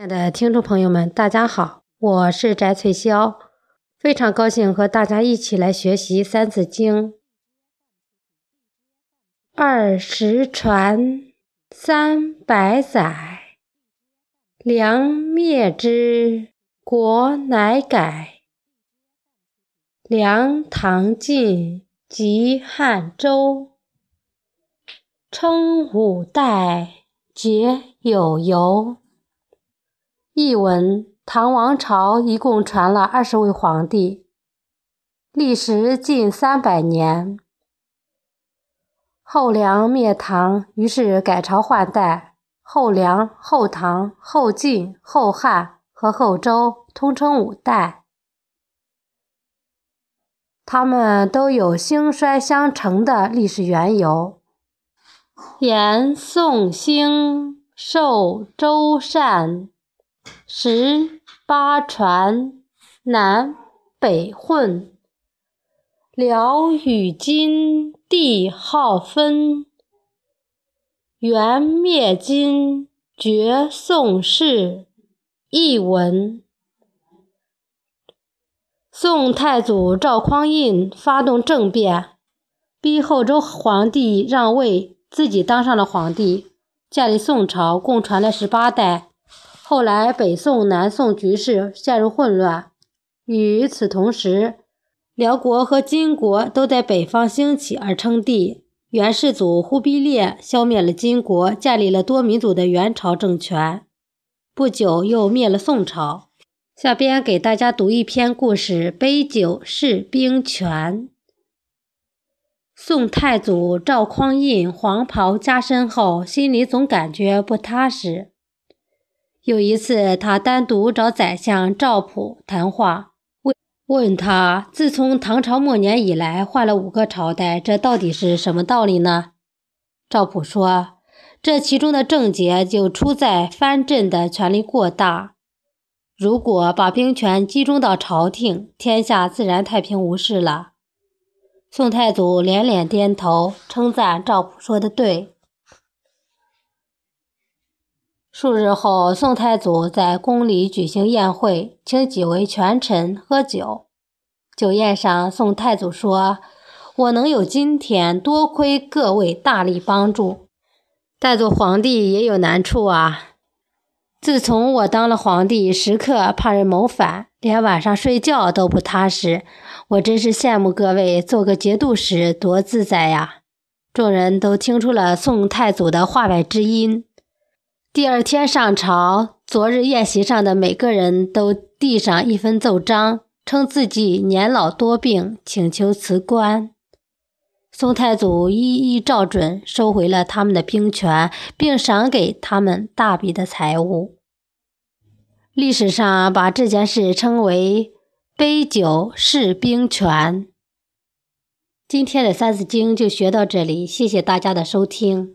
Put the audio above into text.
亲爱的听众朋友们，大家好，我是翟翠霄，非常高兴和大家一起来学习《三字经》。二十传，三百载，梁灭之，国乃改。梁唐晋及汉周，称五代，皆有由。译文：唐王朝一共传了二十位皇帝，历时近三百年。后梁灭唐，于是改朝换代，后梁、后唐、后晋、后汉和后周，通称五代。他们都有兴衰相承的历史缘由。言宋兴，受周善。十八传，南北混，辽与金，帝号分。元灭金，绝宋氏。译文：宋太祖赵匡胤发动政变，逼后周皇帝让位，自己当上了皇帝，建立宋朝，共传了十八代。后来，北宋、南宋局势陷入混乱。与此同时，辽国和金国都在北方兴起而称帝。元世祖忽必烈消灭了金国，建立了多民族的元朝政权。不久，又灭了宋朝。下边给大家读一篇故事：杯酒释兵权。宋太祖赵匡胤黄袍加身后，心里总感觉不踏实。有一次，他单独找宰相赵普谈话，问问他：自从唐朝末年以来，换了五个朝代，这到底是什么道理呢？赵普说：“这其中的症结就出在藩镇的权力过大。如果把兵权集中到朝廷，天下自然太平无事了。”宋太祖连连点头，称赞赵普说的对。数日后，宋太祖在宫里举行宴会，请几位权臣喝酒。酒宴上，宋太祖说：“我能有今天，多亏各位大力帮助。但做皇帝也有难处啊！自从我当了皇帝，时刻怕人谋反，连晚上睡觉都不踏实。我真是羡慕各位做个节度使多自在呀！”众人都听出了宋太祖的话外之音。第二天上朝，昨日宴席上的每个人都递上一份奏章，称自己年老多病，请求辞官。宋太祖一一照准，收回了他们的兵权，并赏给他们大笔的财物。历史上把这件事称为“杯酒释兵权”。今天的《三字经》就学到这里，谢谢大家的收听。